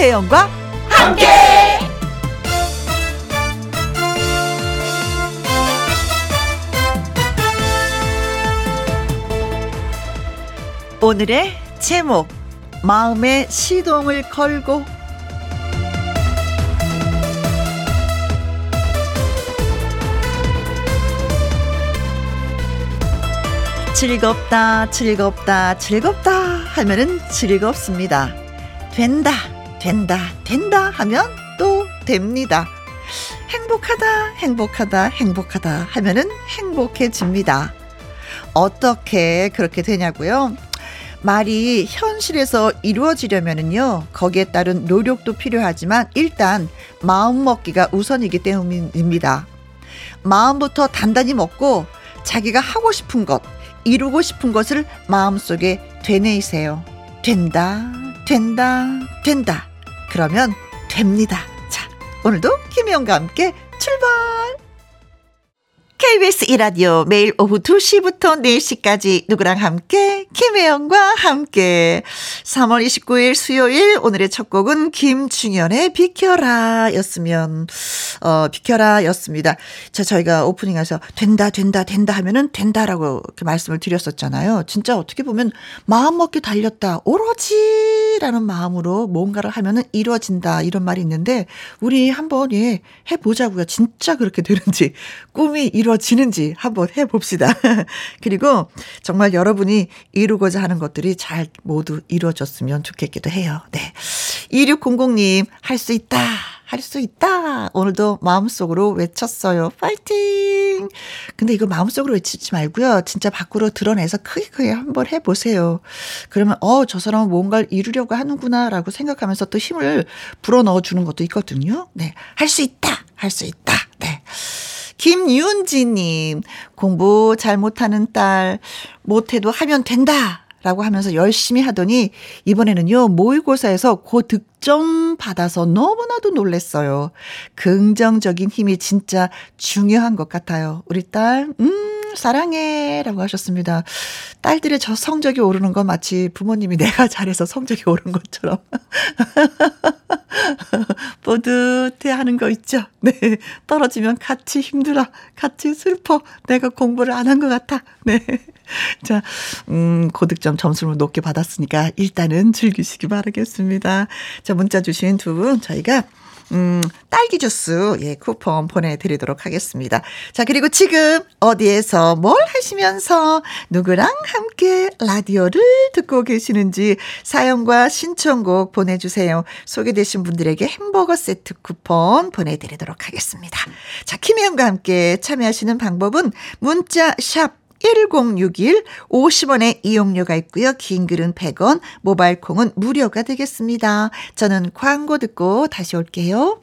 김혜영과 함께. 오늘의 제목 마음의 시동을 걸고 즐겁다, 즐겁다, 즐겁다 하면은 즐겁습니다. 된다, 된다, 된다 하면 또 됩니다. 행복하다, 행복하다, 행복하다 하면은 행복해집니다. 어떻게 그렇게 되냐고요? 말이 현실에서 이루어지려면은요, 거기에 따른 노력도 필요하지만 일단 마음 먹기가 우선이기 때문입니다. 마음부터 단단히 먹고 자기가 하고 싶은 것, 이루고 싶은 것을 마음속에 되뇌이세요. 된다, 된다, 된다. 그러면 됩니다. 자, 오늘도 김혜영과 함께 출발! KBS 이라디오 매일 오후 2시부터 4시까지 누구랑 함께 김혜영과 함께 3월 29일 수요일 오늘의 첫 곡은 김중현의 비켜라 였으면 어 비켜라 였습니다. 자 저희가 오프닝에서 된다 된다 된다 하면은 된다라고 그 말씀을 드렸었잖아요. 진짜 어떻게 보면 마음 먹기 달렸다 오로지라는 마음으로 뭔가를 하면은 이루어진다 이런 말이 있는데 우리 한번 예 해보자고요. 진짜 그렇게 되는지 꿈이 이루 이루어지는지 한번 해봅시다. 그리고 정말 여러분이 이루고자 하는 것들이 잘 모두 이루어졌으면 좋겠기도 해요. 네. 2600님, 할 수 있다. 할 수 있다. 오늘도 마음속으로 외쳤어요. 파이팅! 근데 이거 마음속으로 외치지 말고요. 진짜 밖으로 드러내서 크게 크게 한번 해보세요. 그러면, 어, 저 사람은 뭔가를 이루려고 하는구나. 라고 생각하면서 또 힘을 불어 넣어주는 것도 있거든요. 네. 할 수 있다. 할 수 있다. 네. 김윤지님, 공부 잘 못하는 딸, 못해도 하면 된다. 라고 하면서 열심히 하더니 이번에는요 모의고사에서 고득 점 받아서 너무나도 놀랬어요. 긍정적인 힘이 진짜 중요한 것 같아요. 우리 딸, 음, 사랑해. 라고 하셨습니다. 딸들의 저 성적이 오르는 건 마치 부모님이 내가 잘해서 성적이 오른 것처럼. 뿌듯해 하는 거 있죠? 네. 떨어지면 같이 힘들어. 같이 슬퍼. 내가 공부를 안 한 것 같아. 네. 자, 음, 고득점 점수를 높게 받았으니까 일단은 즐기시기 바라겠습니다. 자, 문자 주신 두 분 저희가 음, 딸기 주스, 예, 쿠폰 보내드리도록 하겠습니다. 자, 그리고 지금 어디에서 뭘 하시면서 누구랑 함께 라디오를 듣고 계시는지 사연과 신청곡 보내주세요. 소개되신 분들에게 햄버거 세트 쿠폰 보내드리도록 하겠습니다. 자, 김혜영과 함께 참여하시는 방법은 문자 샵 1061 50원의 이용료가 있고요. 긴 글은 100원, 모바일 콩은 무료가 되겠습니다. 저는 광고 듣고 다시 올게요.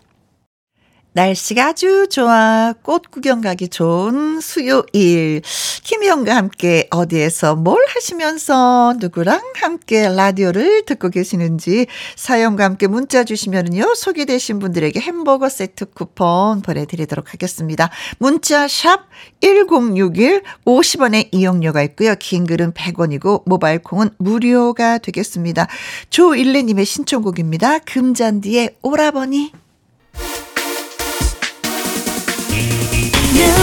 날씨가 아주 좋아. 꽃 구경 가기 좋은 수요일. 김희영과 함께 어디에서 뭘 하시면서 누구랑 함께 라디오를 듣고 계시는지 사연과 함께 문자 주시면은요. 소개되신 분들에게 햄버거 세트 쿠폰 보내드리도록 하겠습니다. 문자 샵 1061 50원의 이용료가 있고요. 긴 글은 100원이고 모바일 콩은 무료가 되겠습니다. 조일레님의 신청곡입니다. 금잔디의 오라버니.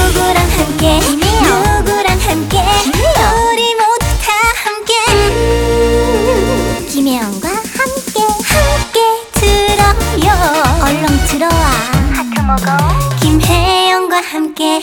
누구랑 함께? 누구랑 함께? 우리 모두 다 함께. 음, 김혜영과 함께 함께 들어요. 얼렁 들어와. 하트 먹어. 김혜영과 함께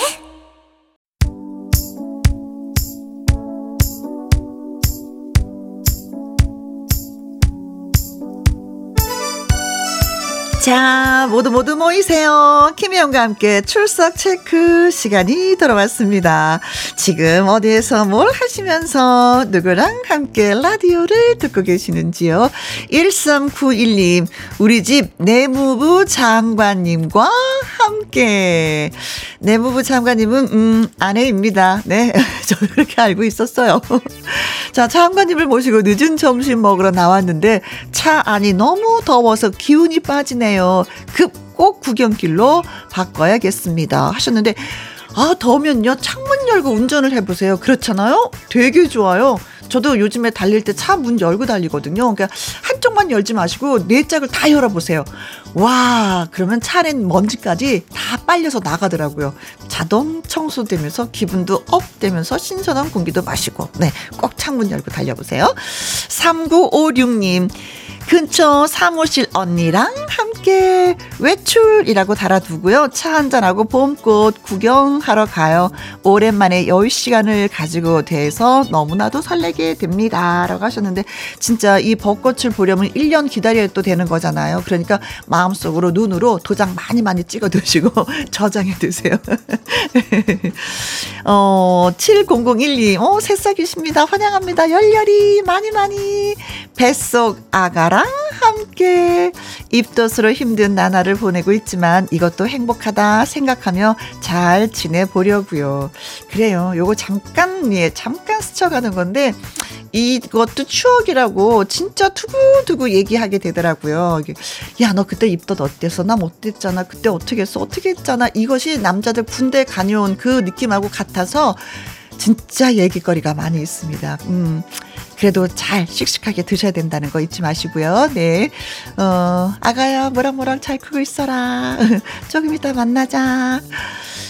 자, 모두 모두 모이세요. 김혜영과 함께 출석 체크 시간이 돌아왔습니다. 지금 어디에서 뭘 하시면서 누구랑 함께 라디오를 듣고 계시는지요? 1391님, 우리 집 내무부 장관님과 함께. 내무부 장관님은, 음, 아내입니다. 네. 저도 그렇게 알고 있었어요. 자, 장관님을 모시고 늦은 점심 먹으러 나왔는데 차 안이 너무 더워서 기운이 빠지네요. 급 꽃구경길로 바꿔야겠습니다. 하셨는데 아, 더우면요. 창문 열고 운전을 해보세요. 그렇잖아요? 되게 좋아요. 저도 요즘에 달릴 때 차 문 열고 달리거든요. 그러니까 한쪽만 열지 마시고 네 짝을 다 열어보세요. 와, 그러면 차 안엔 먼지까지 다 빨려서 나가더라고요. 자동 청소되면서 기분도 up 되면서 신선한 공기도 마시고. 네, 꼭 창문 열고 달려보세요. 3956님. 근처 사무실 언니랑 함께 외출이라고 달아두고요. 차 한잔하고 봄꽃 구경하러 가요. 오랜만에 여유 시간을 가지고 돼서 너무나도 설레게 됩니다. 라고 하셨는데, 진짜 이 벚꽃을 보려면 1년 기다려야 또 되는 거잖아요. 그러니까 마음속으로 눈으로 도장 많이 많이 찍어 두시고 저장해 두세요. 어, 70012, 어, 새싹이십니다. 환영합니다. 열렬히 많이 많이 뱃속 아가랑 함께 입덧으로 힘든 나날을 보내고 있지만 이것도 행복하다 생각하며 잘 지내보려고요. 그래요. 요거 잠깐 예 잠깐 스쳐가는 건데 이것도 추억이라고 진짜 두고두고 얘기하게 되더라고요. 야, 너 그때 입덧 어땠어? 나 못됐잖아. 그때 어떻게 했어? 어떻게 했잖아. 이것이 남자들 군대 다녀온 그 느낌하고 같아서 진짜 얘기거리가 많이 있습니다. 음. 그래도 잘 씩씩하게 드셔야 된다는 거 잊지 마시고요. 네. 어, 아가야, 뭐랑뭐랑 잘 크고 있어라. 조금 이따 만나자.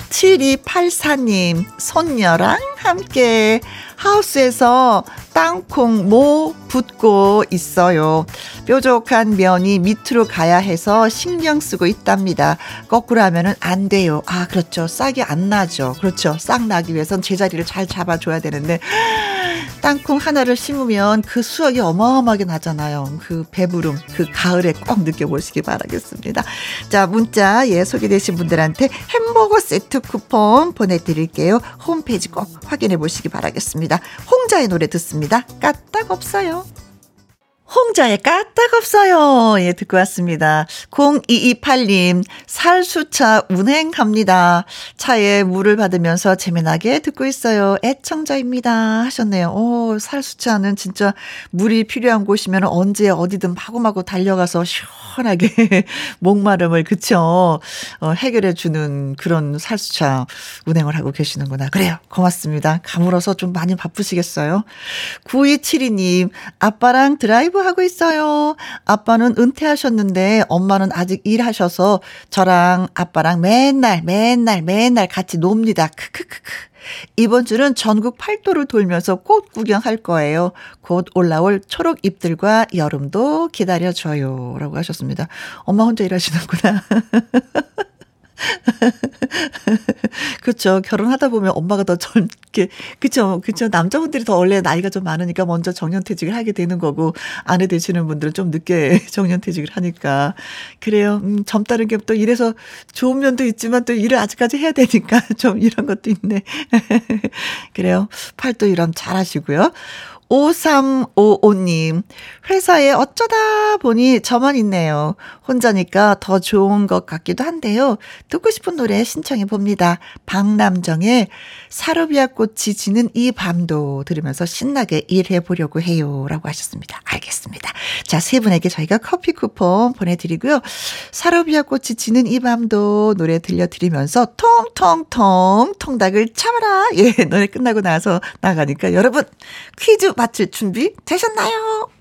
7284님, 손녀랑 함께 하우스에서 땅콩 모 붓고 있어요. 뾰족한 면이 밑으로 가야 해서 신경 쓰고 있답니다. 거꾸로 하면은 안 돼요. 아, 그렇죠. 싹이 안 나죠. 그렇죠. 싹 나기 위해선 제자리를 잘 잡아줘야 되는데, 땅콩 하나를 심으면 그 수확이 어마어마하게 나잖아요. 그 배부름, 그 가을에 꼭 느껴보시기 바라겠습니다. 자, 문자, 예, 소개되신 분들한테 햄버거 세트 쿠폰 보내드릴게요. 홈페이지 꼭 확인해 보시기 바라겠습니다. 홍자의 노래 듣습니다. 까딱 없어요. 홍자의 까딱 없어요. 예, 듣고 왔습니다. 0228님, 살수차 운행합니다. 차에 물을 받으면서 재미나게 듣고 있어요. 애청자입니다. 하셨네요. 오, 살수차는 진짜 물이 필요한 곳이면 언제 어디든 마구마구 달려가서 시원하게 목마름을, 그쵸. 어, 해결해주는 그런 살수차 운행을 하고 계시는구나. 그래요. 고맙습니다. 가물어서 좀 많이 바쁘시겠어요. 9272님, 아빠랑 드라이브 하고 있어요. 아빠는 은퇴하셨는데 엄마는 아직 일하셔서 저랑 아빠랑 맨날 맨날 맨날 같이 놉니다. 크크크크. 이번 주는 전국 팔도를 돌면서 꽃 구경할 거예요. 곧 올라올 초록 잎들과 여름도 기다려줘요. 라고 하셨습니다. 엄마 혼자 일하시는구나. 그렇죠. 결혼하다 보면 엄마가 더 젊게, 그쵸. 그쵸. 남자분들이 더 원래 나이가 좀 많으니까 먼저 정년퇴직을 하게 되는 거고, 아내 되시는 분들은 좀 늦게 정년퇴직을 하니까. 그래요. 음, 젊다는 게 또 이래서 좋은 면도 있지만 또 일을 아직까지 해야 되니까 좀 이런 것도 있네. 그래요. 팔도 일함 잘 하시고요. 5355님, 회사에 어쩌다 보니 저만 있네요. 혼자니까 더 좋은 것 같기도 한데요. 듣고 싶은 노래 신청해 봅니다. 박남정의 사르비아 꽃이 지는 이 밤도 들으면서 신나게 일해 보려고 해요. 라고 하셨습니다. 알겠습니다. 자, 세 분에게 저희가 커피 쿠폰 보내드리고요. 사르비아 꽃이 지는 이 밤도 노래 들려드리면서 통통통 통닭을 참아라. 예, 노래 끝나고 나서 나가니까 여러분 퀴즈 맞출 준비 되셨나요?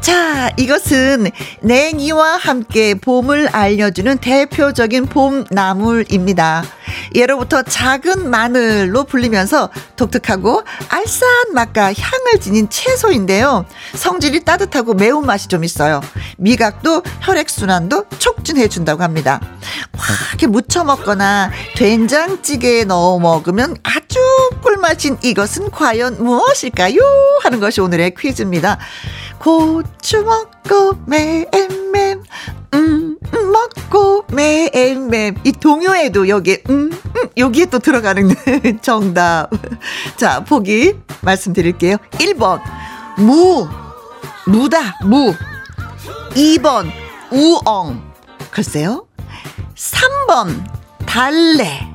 자, 이것은 냉이와 함께 봄을 알려주는 대표적인 봄나물입니다. 예로부터 작은 마늘로 불리면서 독특하고 알싸한 맛과 향을 지닌 채소인데요. 성질이 따뜻하고 매운맛이 좀 있어요. 미각도 혈액순환도 촉진해준다고 합니다. 확 이렇게 무쳐 먹거나 된장찌개에 넣어 먹으면 아주 꿀맛인 이것은 과연 무엇일까요? 하는 것이 오늘의 퀴즈입니다. 고추 먹고 맴맴 음, 음 먹고 맴맴 이 동요에도 여기에 음, 음 여기에 또 들어가는 정답. 자 보기 말씀드릴게요. 1번. 무. 무다. 무. 2번. 우엉. 글쎄요. 3번. 달래.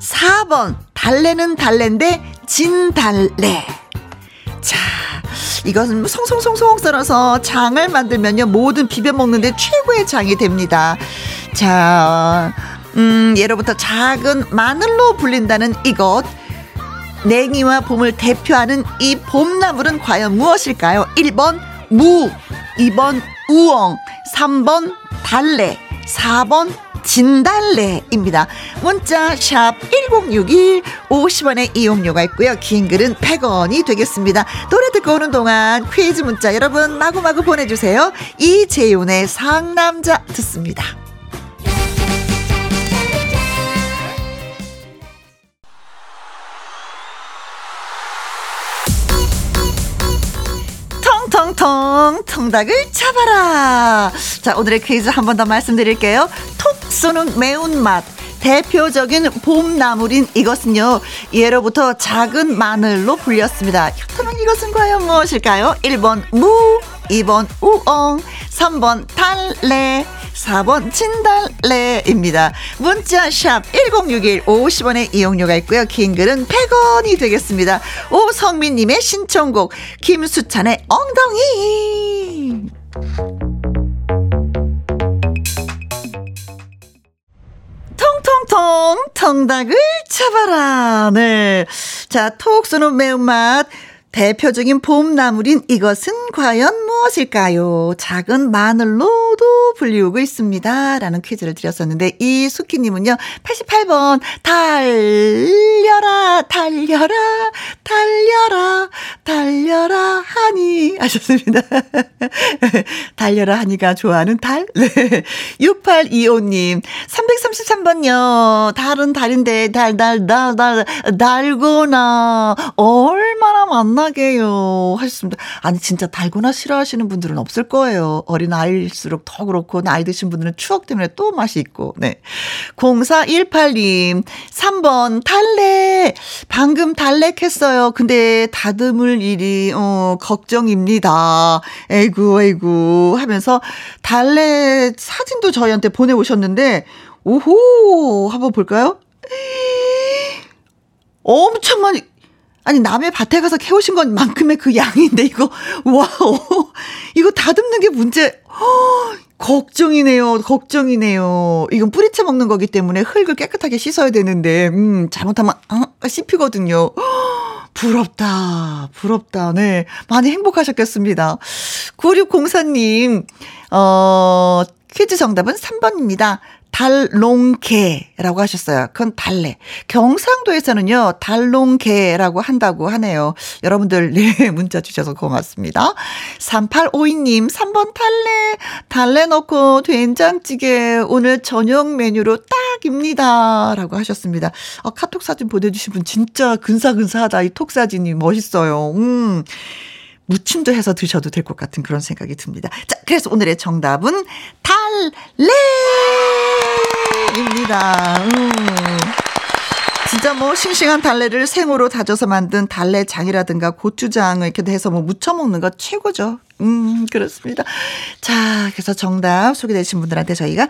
4번. 달래는 달래인데 진달래. 자 이것은 뭐 송송송송 썰어서 장을 만들면요 모든 비벼 먹는데 최고의 장이 됩니다 자 음, 예로부터 작은 마늘로 불린다는 이것 냉이와 봄을 대표하는 이 봄나물은 과연 무엇일까요? 1번 무 2번 우엉 3번 달래 4번 진달래입니다. 문자 샵 1061, 50원의 이용료가 있고요. 긴 글은 100원이 되겠습니다. 노래 듣고 오는 동안 퀴즈 문자 여러분 마구마구 보내주세요. 이재훈의 상남자 듣습니다. 텅텅 통닭을 잡아라. 자 오늘의 퀴즈 한 번 더 말씀드릴게요. 톡 쏘는 매운맛. 대표적인 봄나물인 이것은요, 예로부터 작은 마늘로 불렸습니다. 그렇다면 이것은 과연 무엇일까요? 1번 무, 2번 우엉, 3번 달래, 4번 진달래입니다. 문자 샵 1061 50원의 이용료가 있고요. 긴 글은 100원이 되겠습니다. 오성민 님의 신청곡 김수찬의 엉덩이 통통통 통닭을 잡아라. 네. 자, 톡 쏘는 매운맛 대표적인 봄나물인 이것은 과연 무엇일까요? 작은 마늘로도 불리우고 있습니다. 라는 퀴즈를 드렸었는데, 이 수키님은요, 88번, 달려라, 달려라, 달려라, 달려라, 하니. 하셨습니다. 달려라, 하니가 좋아하는 달? 네. 6825님, 333번요, 달은 달인데, 달, 달, 달, 달, 달고나, 얼마나 만나 편하게요. 하셨습니다. 아니, 진짜 달고나 싫어하시는 분들은 없을 거예요. 어린 아이일수록 더 그렇고, 나이 드신 분들은 추억 때문에 또 맛이 있고, 네. 0418님, 3번, 달래. 방금 달래했어요. 근데 다듬을 일이, 어, 걱정입니다. 에이구, 에이구. 하면서 달래 사진도 저희한테 보내 오셨는데, 오호! 한번 볼까요? 엄청 많이, 아니 남의 밭에 가서 캐오신 것만큼의 그 양인데 이거. 와 이거 다듬는 게 문제. 허, 걱정이네요. 걱정이네요. 이건 뿌리채 먹는 거기 때문에 흙을 깨끗하게 씻어야 되는데 음 잘못하면 어, 씹히거든요. 부럽다. 부럽다. 네. 많이 행복하셨겠습니다. 9604님 어 퀴즈 정답은 3번입니다. 달롱개라고 하셨어요. 그건 달래. 경상도에서는요, 달롱개라고 한다고 하네요. 여러분들, 네, 문자 주셔서 고맙습니다. 3852님, 3번 달래. 달래 넣고 된장찌개 오늘 저녁 메뉴로 딱입니다. 라고 하셨습니다. 아, 카톡 사진 보내주신 분 진짜 근사근사하다. 이 톡 사진이 멋있어요. 음. 무침도 해서 드셔도 될 것 같은 그런 생각이 듭니다. 자, 그래서 오늘의 정답은 달래입니다. 음. 진짜 뭐 싱싱한 달래를 생으로 다져서 만든 달래장이라든가 고추장 이렇게 해서 뭐 무쳐 먹는 거 최고죠. 음, 그렇습니다. 자, 그래서 정답 소개되신 분들한테 저희가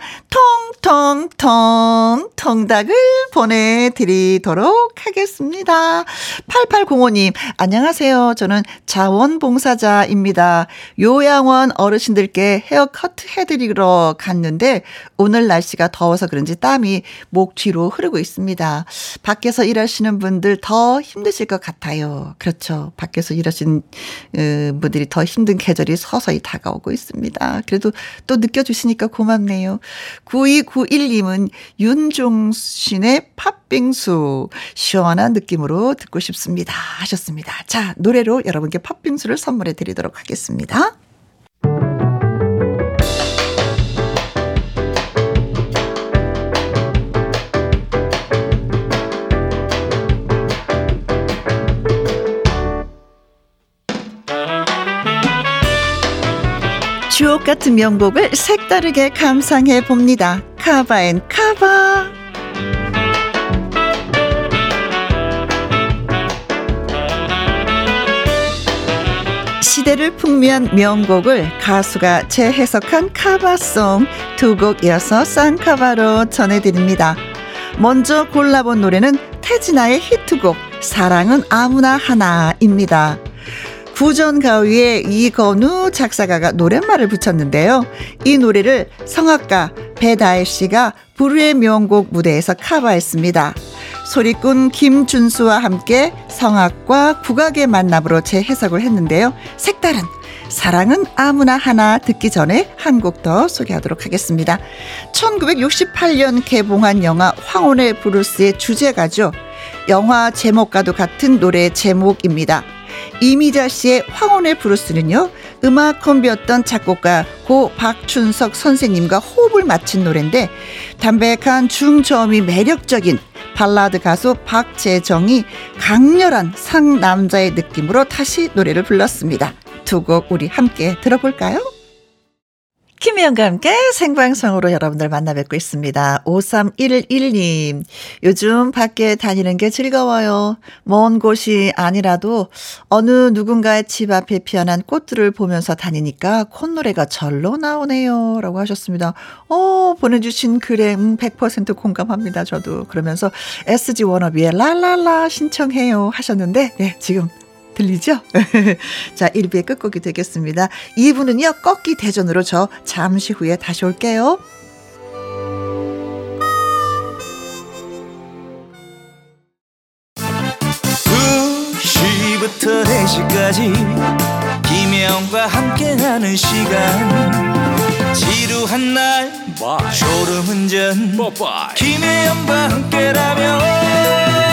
통통통 통닭을 보내드리도록 하겠습니다. 8805님, 안녕하세요. 저는 자원봉사자입니다. 요양원 어르신들께 헤어커트 해드리러 갔는데 오늘 날씨가 더워서 그런지 땀이 목 뒤로 흐르고 있습니다. 밖에서 일하시는 분들 더 힘드실 것 같아요. 그렇죠. 밖에서 일하시는 어, 분들이 더 힘든 계절 계절이 서서히 다가오고 있습니다. 그래도 또 느껴주시니까 고맙네요. 9291님은 윤종신의 팥빙수 시원한 느낌으로 듣고 싶습니다. 하셨습니다. 자, 노래로 여러분께 팥빙수를 선물해 드리도록 하겠습니다. 주옥 같은 명곡을 색다르게 감상해 봅니다. 카바앤 카바. 시대를 풍미한 명곡을 가수가 재해석한 카바송 두 곡 이어서 쌍카바로 전해드립니다. 먼저 골라본 노래는 태진아의 히트곡 사랑은 아무나 하나입니다. 구전 가위에 이건우 작사가가 노랫말을 붙였는데요. 이 노래를 성악가 배다혜 씨가 부르의 명곡 무대에서 카바했습니다. 소리꾼 김준수와 함께 성악과 국악의 만남으로 재해석을 했는데요. 색다른 사랑은 아무나 하나 듣기 전에 한 곡 더 소개하도록 하겠습니다. 1968년 개봉한 영화 황혼의 브루스의 주제가죠. 영화 제목과도 같은 노래 제목입니다. 이미자 씨의 황혼의 브루스는요, 음악 콤비였던 작곡가 고 박춘석 선생님과 호흡을 맞춘 노래인데, 담백한 중저음이 매력적인 발라드 가수 박재정이 강렬한 상남자의 느낌으로 다시 노래를 불렀습니다. 두 곡 우리 함께 들어볼까요? 김혜영과 함께 생방송으로 여러분들 만나 뵙고 있습니다. 5311님. 요즘 밖에 다니는 게 즐거워요. 먼 곳이 아니라도 어느 누군가의 집 앞에 피어난 꽃들을 보면서 다니니까 콧노래가 절로 나오네요. 라고 하셨습니다. 어, 보내주신 글에 음, 100% 공감합니다. 저도. 그러면서 SG 워너비의 랄랄라 신청해요 하셨는데, 네, 지금 들리죠? 자, 1부의 끝곡이 되겠습니다. 2부는요, 꺾기 대전으로 저 잠시 후에 다시 올게요. 2시부터 4시까지 김혜영과 함께하는 시간 지루한 날 졸음운전 김혜영과 함께라면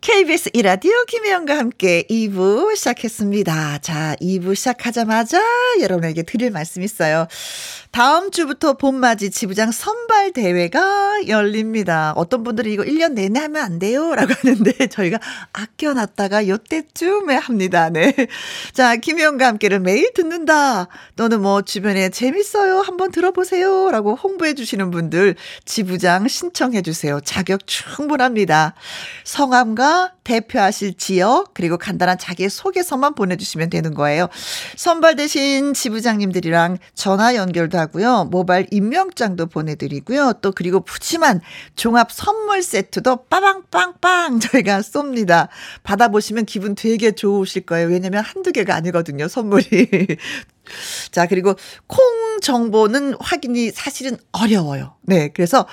KBS 이라디오 김혜영과 함께 2부 시작했습니다. 자, 2부 시작하자마자 여러분에게 드릴 말씀 있어요. 다음 주부터 봄맞이 지부장 선발 대회가 열립니다. 어떤 분들이 이거 1년 내내 하면 안 돼요? 라고 하는데 저희가 아껴놨다가 요때쯤에 합니다. 네. 자, 김혜영과 함께를 매일 듣는다. 또는 뭐 주변에 재밌어요. 한번 들어보세요. 라고 홍보해 주시는 분들 지부장 신청해 주세요. 자격 충분합니다. 성함과 대표하실 지역 그리고 간단한 자기 소개서만 보내주시면 되는 거예요. 선발되신 지부장님들이랑 전화 연결도 하고요. 모바일 임명장도 보내드리고요. 또 그리고 푸짐한 종합 선물 세트도 빠방빵빵 저희가 쏩니다. 받아보시면 기분 되게 좋으실 거예요. 왜냐면 한두 개가 아니거든요. 선물이. 자, 그리고 콩 정보는 확인이 사실은 어려워요. 네. 그래서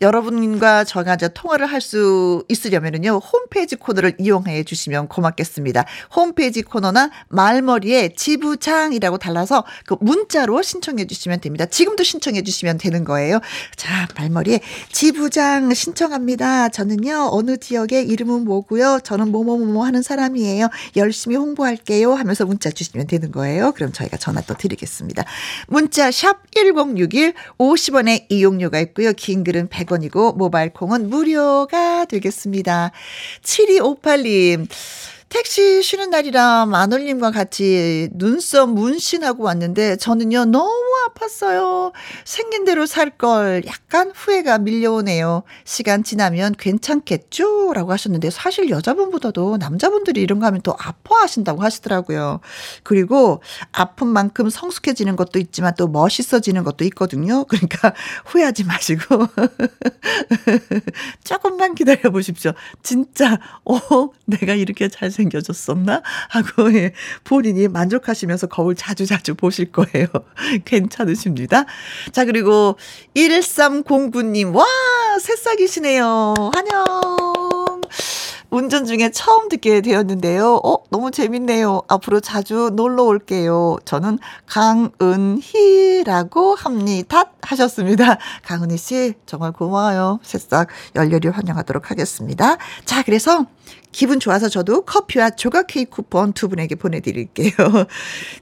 여러분과 저가 이제 통화를 할 수 있으려면은요, 홈페이지 코너를 이용해 주시면 고맙겠습니다. 홈페이지 코너나 말머리에 지부장이라고 달라서 그 문자로 신청해 주시면 됩니다. 지금도 신청해 주시면 되는 거예요. 자, 말머리에 지부장 신청합니다. 저는요, 어느 지역의 이름은 뭐고요. 저는 뭐뭐뭐 하는 사람이에요. 열심히 홍보할게요. 하면서 문자 주시면 되는 거예요. 그럼 저희가 전화 또 드리겠습니다. 문자 샵 1061, 50원의 이용료가 있고요. 긴 글은 100 100원이고 모바일 콩은 무료가 되겠습니다. 7258님. 택시 쉬는 날이라 마눌님과 같이 눈썹 문신하고 왔는데 저는요 너무 아팠어요. 생긴 대로 살 걸 약간 후회가 밀려오네요. 시간 지나면 괜찮겠죠? 라고 하셨는데 사실 여자분보다도 남자분들이 이런 거 하면 더 아파하신다고 하시더라고요. 그리고 아픈 만큼 성숙해지는 것도 있지만 또 멋있어지는 것도 있거든요. 그러니까 후회하지 마시고 조금만 기다려 보십시오. 진짜 어 내가 이렇게 잘생 생겨졌었나? 하고 예, 본인이 만족하시면서 거울 자주자주 자주 보실 거예요. 괜찮으십니다. 자, 그리고 1309님, 와, 새싹이시네요. 환영. 운전 중에 처음 듣게 되었는데요. 어, 너무 재밌네요. 앞으로 자주 놀러 올게요. 저는 강은희라고 합니다. 하셨습니다. 강은희 씨, 정말 고마워요. 새싹 열렬히 환영하도록 하겠습니다. 자, 그래서 기분 좋아서 저도 커피와 조각 케이크 쿠폰 두 분에게 보내드릴게요.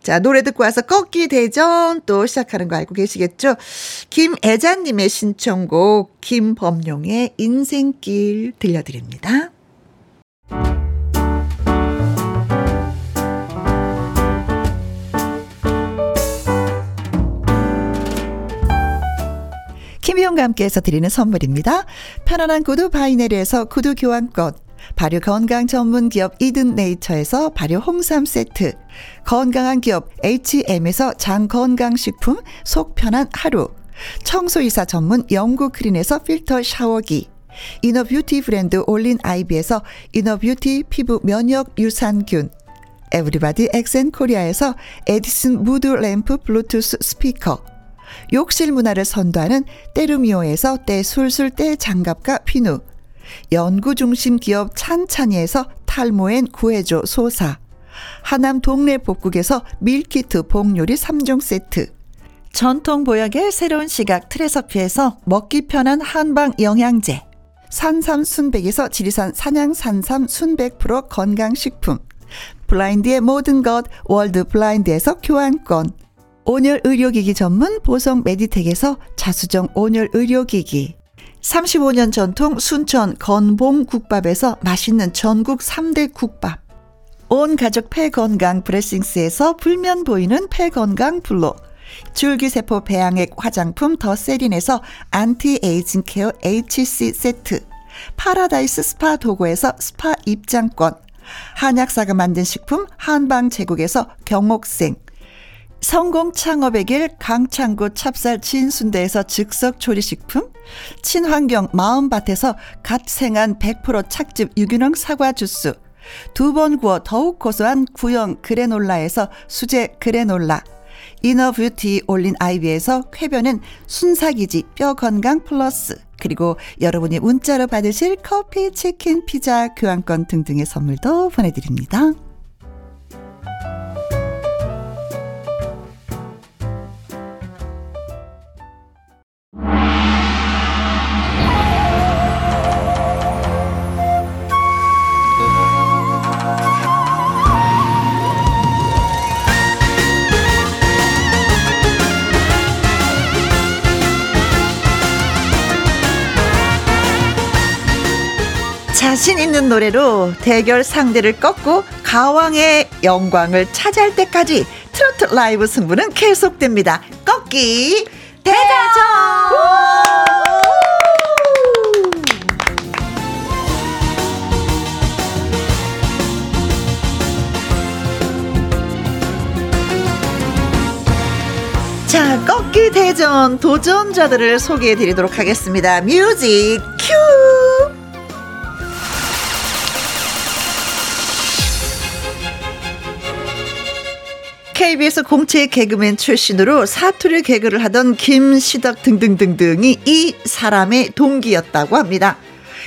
자, 노래 듣고 와서 꺾기 대전 또 시작하는 거 알고 계시겠죠? 김애자님의 신청곡 김범용의 인생길 들려드립니다. 김희용과 함께해서 드리는 선물입니다. 편안한 구두 바이네르에서 구두 교환권 발효 건강 전문 기업 이든 네이처에서 발효 홍삼 세트, 건강한 기업 H&M에서 장 건강식품 속 편한 하루, 청소이사 전문 영구 크린에서 필터 샤워기, inner beauty 브랜드 올린 아이비에서 inner beauty 피부 면역 유산균, 에브리바디 엑센 코리아에서 에디슨 무드 램프 블루투스 스피커, 욕실 문화를 선도하는 때르미오에서 때 술술 때 장갑과 비누, 연구중심 기업 찬찬이에서 탈모엔 구해줘 소사. 하남 동네 복국에서 밀키트 복요리 3종 세트. 전통 보약의 새로운 시각 트레서피에서 먹기 편한 한방 영양제. 산삼 순백에서 지리산 산양 산삼 순백 프로 건강식품. 블라인드의 모든 것 월드 블라인드에서 교환권. 온열 의료기기 전문 보성 메디텍에서 자수정 온열 의료기기. 35년 전통 순천 건봉 국밥에서 맛있는 전국 3대 국밥. 온 가족 폐건강 브레싱스에서 불면 보이는 폐건강 블로. 줄기세포 배양액 화장품 더 세린에서 anti-aging care HC 세트. 파라다이스 스파 도고에서 스파 입장권. 한약사가 만든 식품 한방 제국에서 경옥생. 성공 창업의 길 강창구 찹쌀 진순대에서 즉석 조리식품, 친환경 마음밭에서 갓 생한 100% 착즙 유기농 사과 주스, 두 번 구워 더욱 고소한 구형 그래놀라에서 수제 그래놀라, inner beauty 올린 아이비에서 쾌변은 순삭이지 뼈 건강 플러스, 그리고 여러분이 문자로 받으실 커피, 치킨, 피자, 교환권 등등의 선물도 보내드립니다. 자신 있는 노래로 대결 상대를 꺾고 가왕의 영광을 차지할 때까지 트로트 라이브 승부는 계속됩니다. 꺾기 대전! 자, 꺾기 대전 도전자들을 소개해 드리도록 하겠습니다. Music cue! KBS 공채 개그맨 출신으로 사투리 개그를 하던 김시덕 등등등등이 이 사람의 동기였다고 합니다.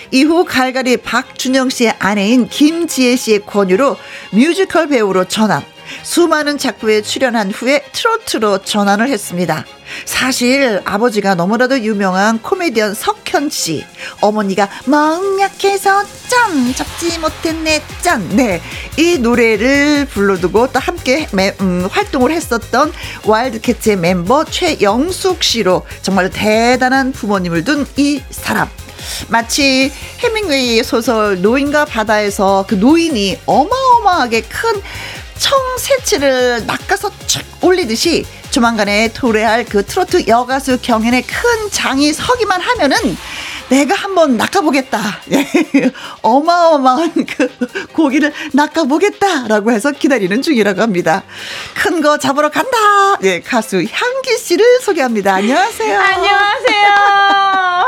이후 갈갈이 박준영 씨의 아내인 김지혜 씨의 권유로 뮤지컬 배우로 전환. 수많은 작품에 출연한 후에 트로트로 전환을 했습니다. 사실 아버지가 너무나도 유명한 코미디언 석현 씨, 어머니가 마음 약해서 짠 잡지 못했네 짠. 네, 이 노래를 불러두고 또 함께 매, 음, 활동을 했었던 와일드캣의 멤버 최영숙 씨로 정말 대단한 부모님을 둔 이 사람. 마치 해밍웨이의 소설 노인과 바다에서 그 노인이 어마어마하게 큰 청새치를 낚아서 쫙 올리듯이 조만간에 도래할 그 트로트 여가수 경연의 큰 장이 서기만 하면은 내가 한번 낚아보겠다. 예. 어마어마한 그 고기를 낚아보겠다라고 해서 기다리는 중이라고 합니다. 큰 거 잡으러 간다. 예, 가수 향기 씨를 소개합니다. 안녕하세요. 안녕하세요.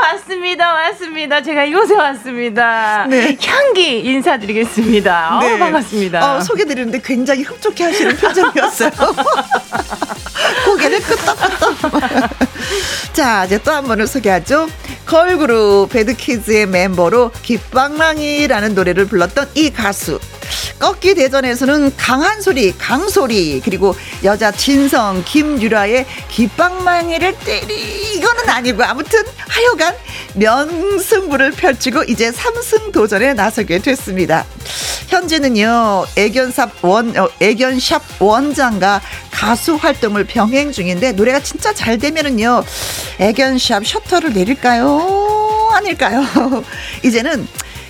왔습니다. 왔습니다. 제가 이곳에 왔습니다. 네. 향기 인사드리겠습니다. 어, 반갑습니다. 어, 소개드리는데 굉장히 흡족해 하시는 표정이었어요. 고개를 끄덕끄덕. 자, 이제 또 한 번을 소개하죠. 걸그룹 배드키즈의 멤버로 깃방망이라는 노래를 불렀던 이 가수. 꺾기 대전에서는 강한 소리, 강소리, 그리고 여자 진성, 김유라의 깃방망이를 때리, 이거는 아니고, 아무튼 하여간 명승부를 펼치고 이제 3승 도전에 나서게 됐습니다. 현재는요, 애견샵 원, 어, 애견샵 원장과 가수 활동을 병행 중인데, 노래가 진짜 잘 되면은요, 애견샵 셔터를 내릴까요? 아닐까요? 이제는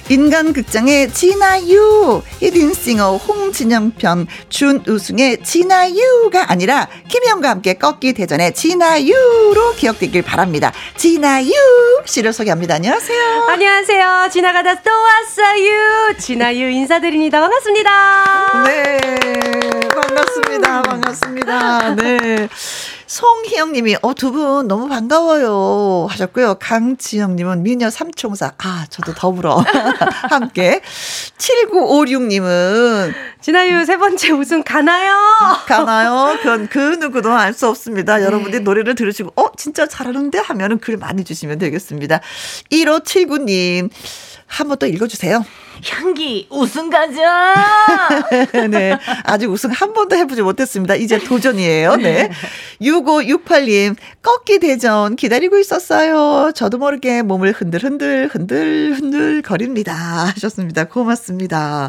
인간극장의 진아유, 히든싱어 홍진영 편 준우승의 진아유가 아니라 김혜영과 함께 꺾기 대전의 진아유로 기억되길 바랍니다. 진아유 씨를 소개합니다. 안녕하세요. 안녕하세요. 지나가다 또 왔어요. 진아유 인사드립니다. 반갑습니다. 네, 반갑습니다. 반갑습니다. 네. 송희영 님이 어 두 분 너무 반가워요 하셨고요. 강지영 님은 미녀 삼총사 아 저도 더불어 함께 7956 님은 진아유 세 번째 우승 가나요? 가나요? 그건 그 누구도 알 수 없습니다. 네. 여러분들이 노래를 들으시고 어 진짜 잘하는데 하면은 글 많이 주시면 되겠습니다. 1579 님 한번더 읽어주세요. 향기 우승 가자. 네. 아직 우승 한 번도 해보지 못했습니다. 이제 도전이에요. 네. 6568님, 꺾기 대전 기다리고 있었어요. 저도 모르게 몸을 흔들흔들, 흔들, 흔들 거립니다. 하셨습니다. 고맙습니다.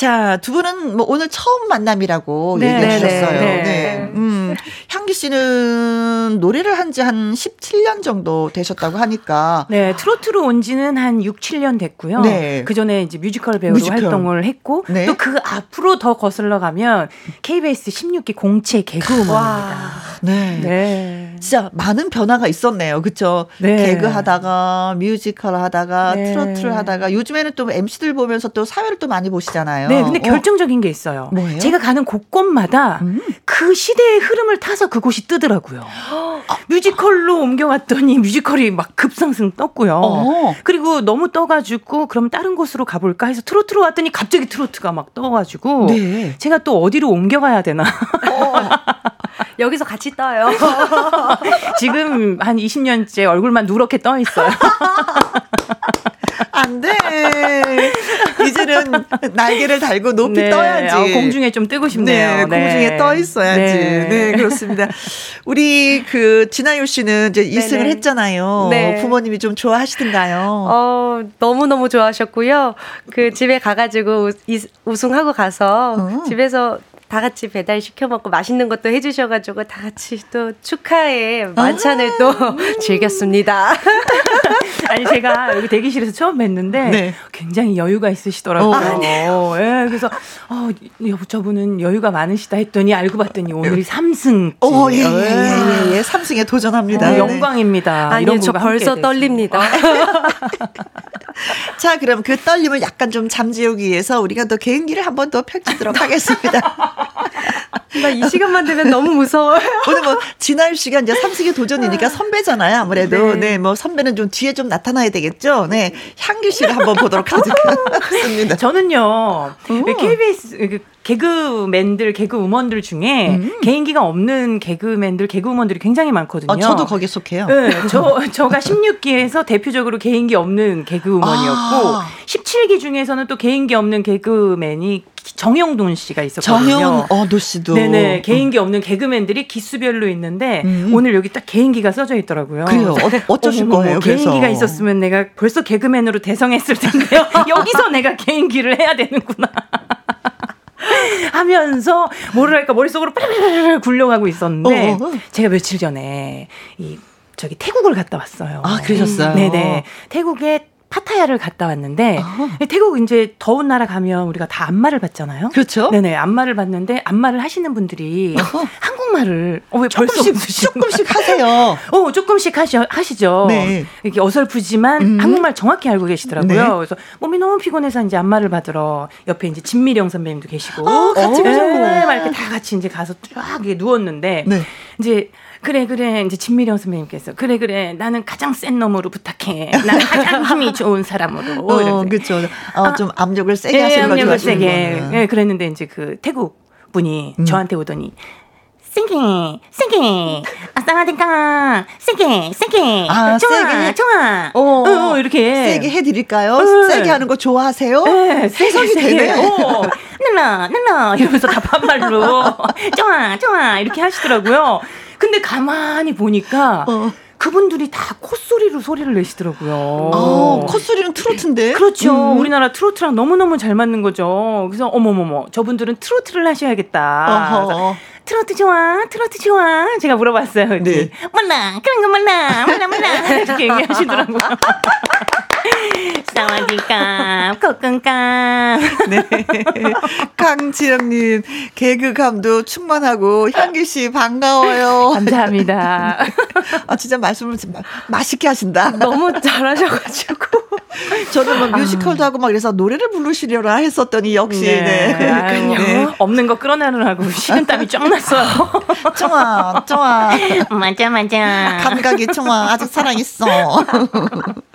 자, 두 분은 뭐 오늘 처음 만남이라고 네, 얘기해 주셨어요. 네, 네. 네. 음, 향기 씨는 노래를 한 지 한 17년 정도 되셨다고 하니까. 네, 트로트로 온 지는 한 6, 7년 됐고요. 네. 그 전에 이제 뮤지컬 배우로 뮤지컬. 활동을 했고 네. 또 그 앞으로 더 거슬러 가면 KBS 16기 공채 개그우먼입니다. 네. 네. 진짜 많은 변화가 있었네요. 그렇죠? 네. 개그 하다가 뮤지컬 하다가 네. 트로트를 하다가 요즘에는 또 MC들 보면서 또 사회를 또 많이 보시잖아요. 네, 근데 어. 결정적인 게 있어요. 뭐예요? 제가 가는 곳곳마다 음. 그 시대의 흐름을 타서 그곳이 뜨더라고요. 아. 뮤지컬로 옮겨왔더니 뮤지컬이 막 급상승 떴고요. 어. 그리고 너무 떠가지고 그럼 다른 곳으로 가볼까 해서 트로트로 왔더니 갑자기 트로트가 막 떠가지고 네. 제가 또 어디로 옮겨가야 되나. 어. 여기서 같이 떠요. 지금 한 20년째 얼굴만 누렇게 떠 있어요. 안 돼. 이제는 날개를 달고 높이 네. 떠야지. 아, 공중에 좀 뜨고 싶네요. 네, 네. 공중에 떠 있어야지. 네. 네. 그렇습니다. 우리 그 진아유 씨는 이제 2승을 했잖아요. 네. 부모님이 좀 좋아하시던가요? 어, 너무너무 좋아하셨고요. 그 집에 가가지고 우승하고 가서 어. 집에서 다 같이 배달 시켜 먹고 맛있는 것도 해주셔가지고 다 같이 또 축하의 만찬을 아~ 또 즐겼습니다. 아니 제가 여기 대기실에서 처음 뵀는데 네. 굉장히 여유가 있으시더라고요. 어. 예, 그래서 어, 여보 저분은 여유가 많으시다 했더니 알고 봤더니 오늘이 3승. 어, 예, 예, 예, 예, 3승에 도전합니다. 어, 네. 영광입니다. 아니, 저 벌써 떨립니다. 자, 그럼 그 떨림을 약간 좀 잠재우기 위해서 우리가 또 개인기를 한 번 더 펼치도록 하겠습니다. 나 이 시간만 되면 너무 무서워요. 오늘 뭐 진아유 씨가 이제 삼식의 도전이니까 선배잖아요. 아무래도 네. 네, 뭐 선배는 좀 뒤에 좀 나타나야 되겠죠. 네, 향규 씨를 한번 보도록 하겠습니다. 저는요 KBS 그 개그맨들, 개그우먼들 중에 음. 개인기가 없는 개그맨들, 개그우먼들이 굉장히 많거든요. 아, 저도 거기에 속해요. 네, 저, 저가 16기에서 대표적으로 개인기 없는 개그우먼이었고, 아. 17기 중에서는 또 개인기 없는 개그맨이 정영돈 씨가 있었거든요. 정영돈 씨도. 네네. 개인기 없는 개그맨들이 기수별로 있는데, 음. 오늘 여기 딱 개인기가 써져 있더라고요. 그래요. 어, 어머, 거예요, 개인기가 있었으면 내가 벌써 개그맨으로 대성했을 텐데요. 여기서 내가 개인기를 해야 되는구나. 하면서 뭐랄까 머릿속으로 빨리빨리 굴려가고 있었는데 어, 어. 제가 며칠 전에 이 저기 태국을 갔다 왔어요. 아, 그러셨어요? 네네. 태국에 파타야를 갔다 왔는데 어. 태국 이제 더운 나라 가면 우리가 다 안마를 받잖아요. 그렇죠. 네네 안마를 받는데 안마를 하시는 분들이 어. 한국말을 어, 왜 조금씩 조금씩 하세요. 어 조금씩 하시, 하시죠. 네. 이렇게 어설프지만 음. 한국말 정확히 알고 계시더라고요. 네. 그래서 몸이 너무 피곤해서 이제 안마를 받으러 옆에 이제 진미령 선배님도 계시고 어, 같이 가셨구나. 네, 막 이렇게 다 같이 이제 가서 쫙 누웠는데 네. 이제 그래 그래 이제 진미령 선배님께서 그래 그래 나는 가장 센 놈으로 부탁해 나는 가장 힘이 좋은 사람으로 어, 그렇죠 어, 좀 압력을 세게 네, 하시는 거죠 압력을 세게 예 네, 그랬는데 이제 그 태국 분이 음. 저한테 오더니 세게, 세게, 아싸가니까, 세게, 세게. 아, 좋아, 세게. 좋아. 어, 어, 이렇게. 세게 해드릴까요? 네. 세게 하는 거 좋아하세요? 네, 세게, 세게. 되네. 어, 날라, 날라. 이러면서 다 반말로. 좋아, 좋아. 이렇게 하시더라고요. 근데 가만히 보니까. 어. 그분들이 다 콧소리로 소리를 내시더라고요. 어, 콧소리는 트로트인데. 그렇죠. 음. 우리나라 트로트랑 너무너무 잘 맞는 거죠. 그래서 어머머머, 저분들은 트로트를 하셔야겠다. 그래서 트로트 좋아, 트로트 좋아. 제가 물어봤어요. 네. 네. 몰라, 그런 거 몰라, 몰라, 몰라. 이렇게 얘기하시더라고요. 사와디까, 코끈까. 네. 강지영님, 개그감도 충만하고, 향기 씨 반가워요. 감사합니다. 아, 진짜 말씀을 좀 마- 맛있게 하신다. 너무 잘하셔가지고. 저는 뭐 뮤지컬도 하고 막 그래서 노래를 부르시려나 했었더니 역시, 네. 아유, 네. 없는 거 끌어내느라고 식은땀이 쫙 났어요. 좋아, 좋아. 맞아, 맞아. 감각이 좋아. 아직 살아있어.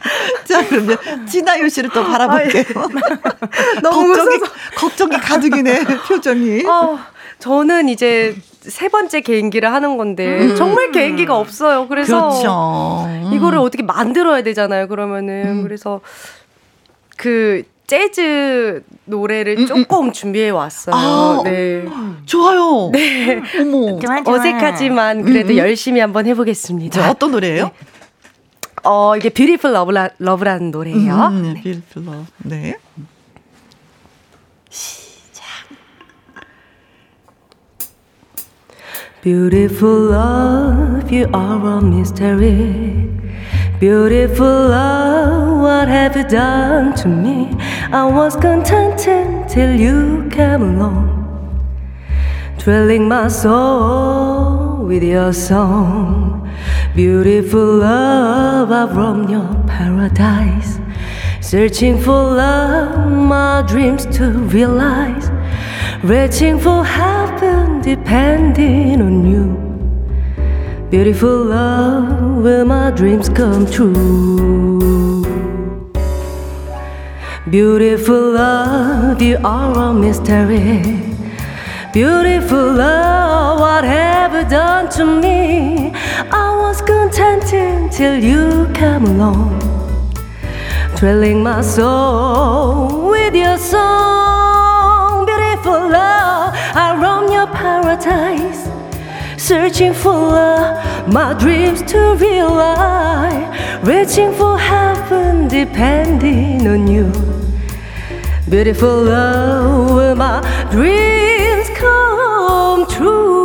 자, 그러면 진아유 씨를 또 바라볼게요. 너무 걱정이, 걱정이 가득이네, 표정이. 어, 저는 이제 세 번째 개인기를 하는 건데 정말 개인기가 없어요. 그래서 그렇죠. 이거를 어떻게 만들어야 되잖아요. 그러면은 그래서 그 재즈 노래를 조금 준비해 왔어요. 아, 네. 좋아요. 네. 어머. 어색하지만 그래도 열심히 한번 해보겠습니다. 자, 어떤 노래예요? 어 이게 Beautiful Love라, Love라는 노래예요. 음, 네. Beautiful. 네. Beautiful love, you're all a mystery. Beautiful love, what have you done to me? I was content until you came along, thrilling my soul with your song. Beautiful love, I've roamed your paradise, searching for love, my dreams to realize. Reaching for heaven, depending on you. Beautiful love, will my dreams come true? Beautiful love, you are a mystery. Beautiful love, what have you done to me? I was content until you come along, thrilling my soul with your song. Beautiful love, I roam your paradise, searching for love, my dreams to realize, reaching for heaven, depending on you. Beautiful love, will my dreams come true?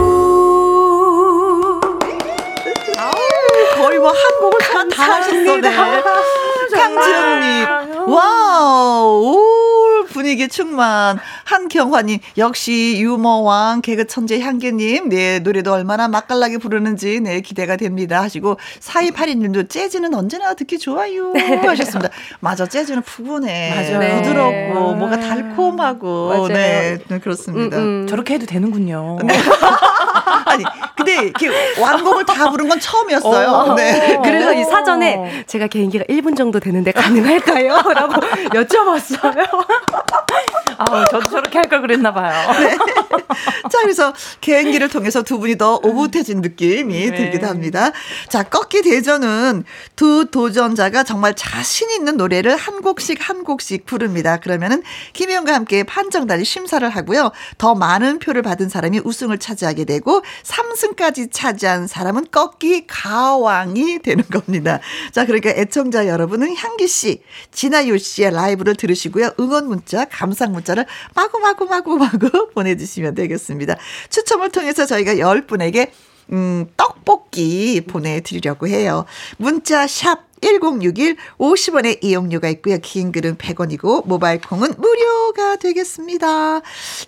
곡을 다, 다 하셨어. 네. 강지영님, 와우, 올 분위기 충만. 한경화님, 역시 유머왕, 개그 천재 향기님, 네, 노래도 얼마나 맛깔나게 부르는지, 네, 기대가 됩니다. 하시고, 4282님도 재즈는 언제나 듣기 좋아요. 하셨습니다. 맞아, 재즈는 푸근해. 맞아요. 부드럽고, 네. 뭔가 달콤하고, 맞아요. 네, 네, 그렇습니다. 음, 음. 저렇게 해도 되는군요. 아니, 근데 이렇게 완곡을 다 부른 건 처음이었어요. 어. 네. 그래서 이 오. 사전에 제가 개인기가 1분 정도 되는데 가능할까요? 라고 여쭤봤어요. 아, 저도 저렇게 할 걸 그랬나 봐요. 자, 그래서 개인기를 통해서 두 분이 더 오붓해진 느낌이 네. 들기도 합니다. 자, 꺾기 대전은 두 도전자가 정말 자신 있는 노래를 한 곡씩 한 곡씩 부릅니다. 그러면은 김혜영과 함께 판정단이 심사를 하고요. 더 많은 표를 받은 사람이 우승을 차지하게 되고 3승까지 차지한 사람은 꺾기 가왕이 되는 겁니다. 자, 그러니까 애청자 여러분은 향기 씨, 진아유 씨의 라이브를 들으시고요. 응원 문자, 감상 문자 를 마구 마구마구 마구 보내주시면 되겠습니다. 추첨을 통해서 저희가 10분에게 음, 떡볶이 보내드리려고 해요. 문자 샵 1061 50원의 이용료가 있고요. 긴 글은 100원이고 모바일 콩은 무료가 되겠습니다.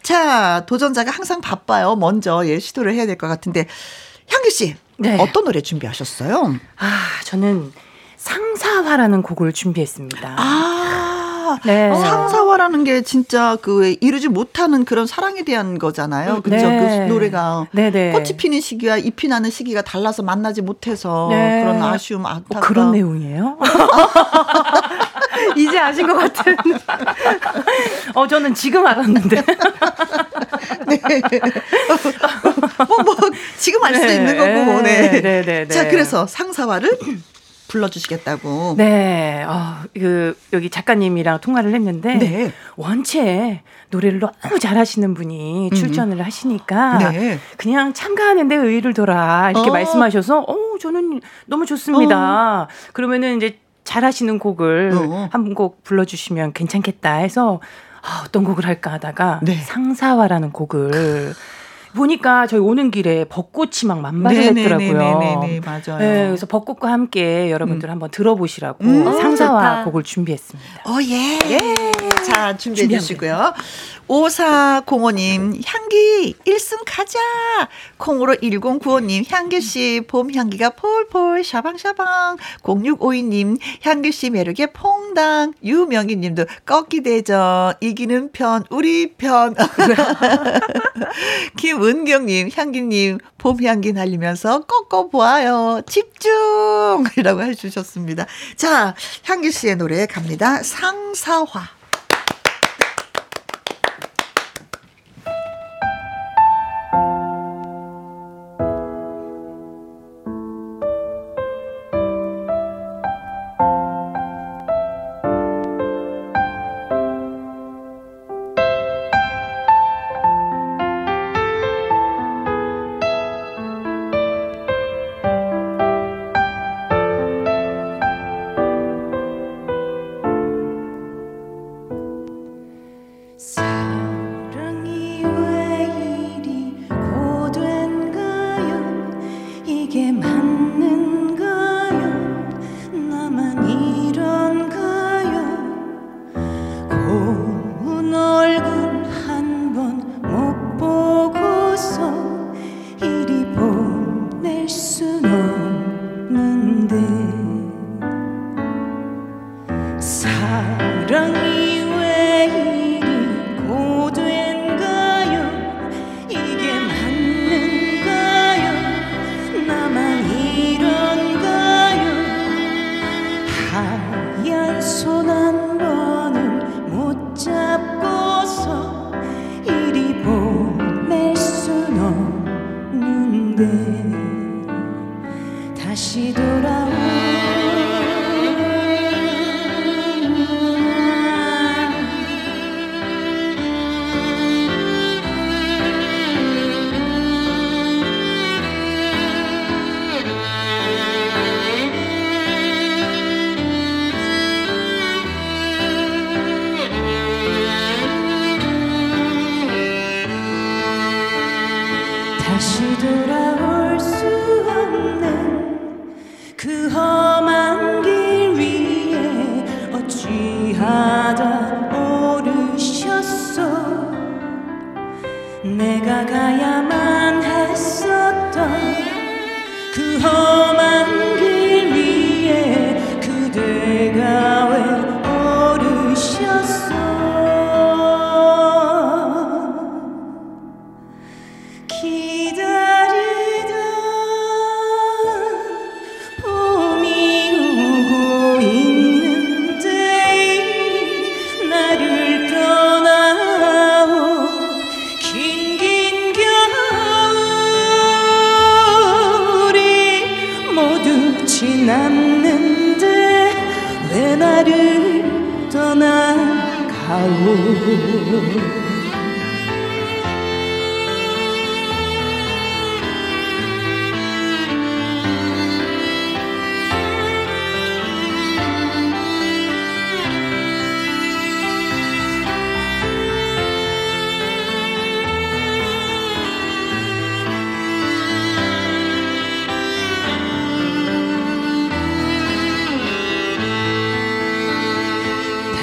자, 도전자가 항상 바빠요. 먼저 예 시도를 해야 될 것 같은데 향기 씨 네. 어떤 노래 준비하셨어요? 아, 저는 상사화라는 곡을 준비했습니다. 아, 네. 상사화라는 게 진짜 그 이루지 못하는 그런 사랑에 대한 거잖아요. 그죠? 네. 그 노래가 네네. 꽃이 피는 시기와 잎이 나는 시기가 달라서 만나지 못해서 네. 그런 아쉬움, 뭐 안타까움. 그런 내용이에요? 이제 아신 것 같은. 어, 저는 지금 알았는데. 뭐, 뭐, 지금 알 수도 네. 있는 거고. 네. 네, 네, 네. 자, 그래서 상사화를 불러주시겠다고. 네, 어, 그 여기 작가님이랑 통화를 했는데 네. 원체 노래를 너무 잘하시는 분이 음. 출전을 음. 하시니까 네. 그냥 참가하는데 의의를 둬라 이렇게 어. 말씀하셔서 어 저는 너무 좋습니다. 어. 그러면은 이제 잘하시는 곡을 어. 한곡 불러주시면 괜찮겠다 해서 아, 어떤 곡을 할까 하다가 네. 상사화라는 곡을 보니까 저희 오는 길에 벚꽃이 막 만발했더라고요. 네네네 맞아요. 네, 그래서 벚꽃과 함께 여러분들 음. 한번 들어보시라고 음. 상사화 곡을 준비했습니다. 어, 예. 예. 자, 준비해 주시고요. 5405님, 향기 1승 가자! 콩으로 1095님, 향기씨, 봄 향기가 폴폴, 샤방샤방. 0652님, 향기씨 매력에 퐁당. 유명희님도 꺾기 대전, 이기는 편, 우리 편. 김은경님, 향기님, 봄 향기 날리면서 꺾어보아요. 집중! 이라고 해주셨습니다. 자, 향기씨의 노래 갑니다. 상사화.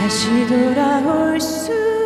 다시 돌아올 수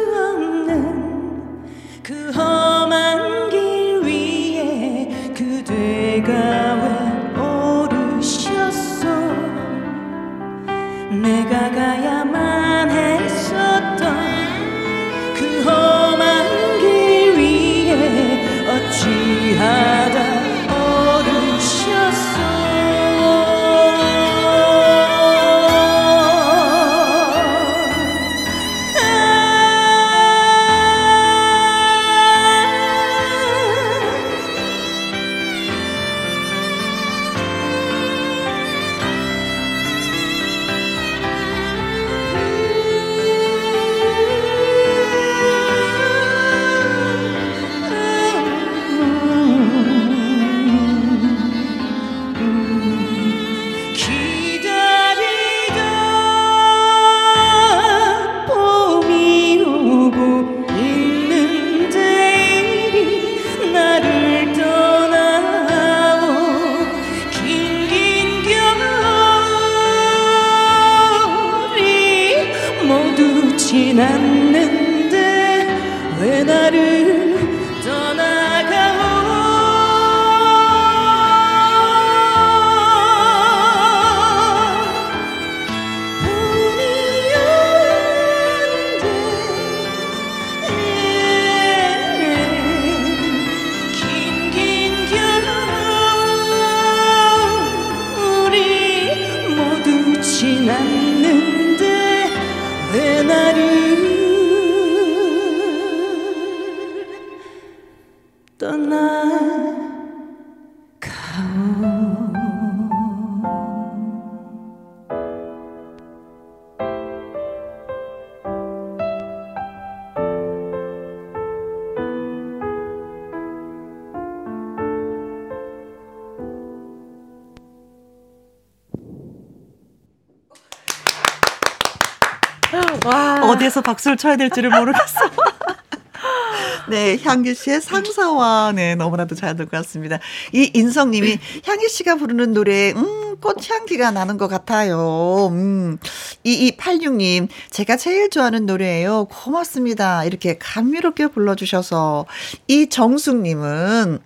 어디에서 박수를 쳐야 될지를 모르겠어. 네, 향기 씨의 상사와, 네, 너무나도 잘 될 것 같습니다. 이 인성 님이 향기 씨가 부르는 노래, 음, 꽃향기가 나는 것 같아요. 음, 2286 님, 제가 제일 좋아하는 노래예요. 고맙습니다. 이렇게 감미롭게 불러 주셔서. 이 정숙 님은,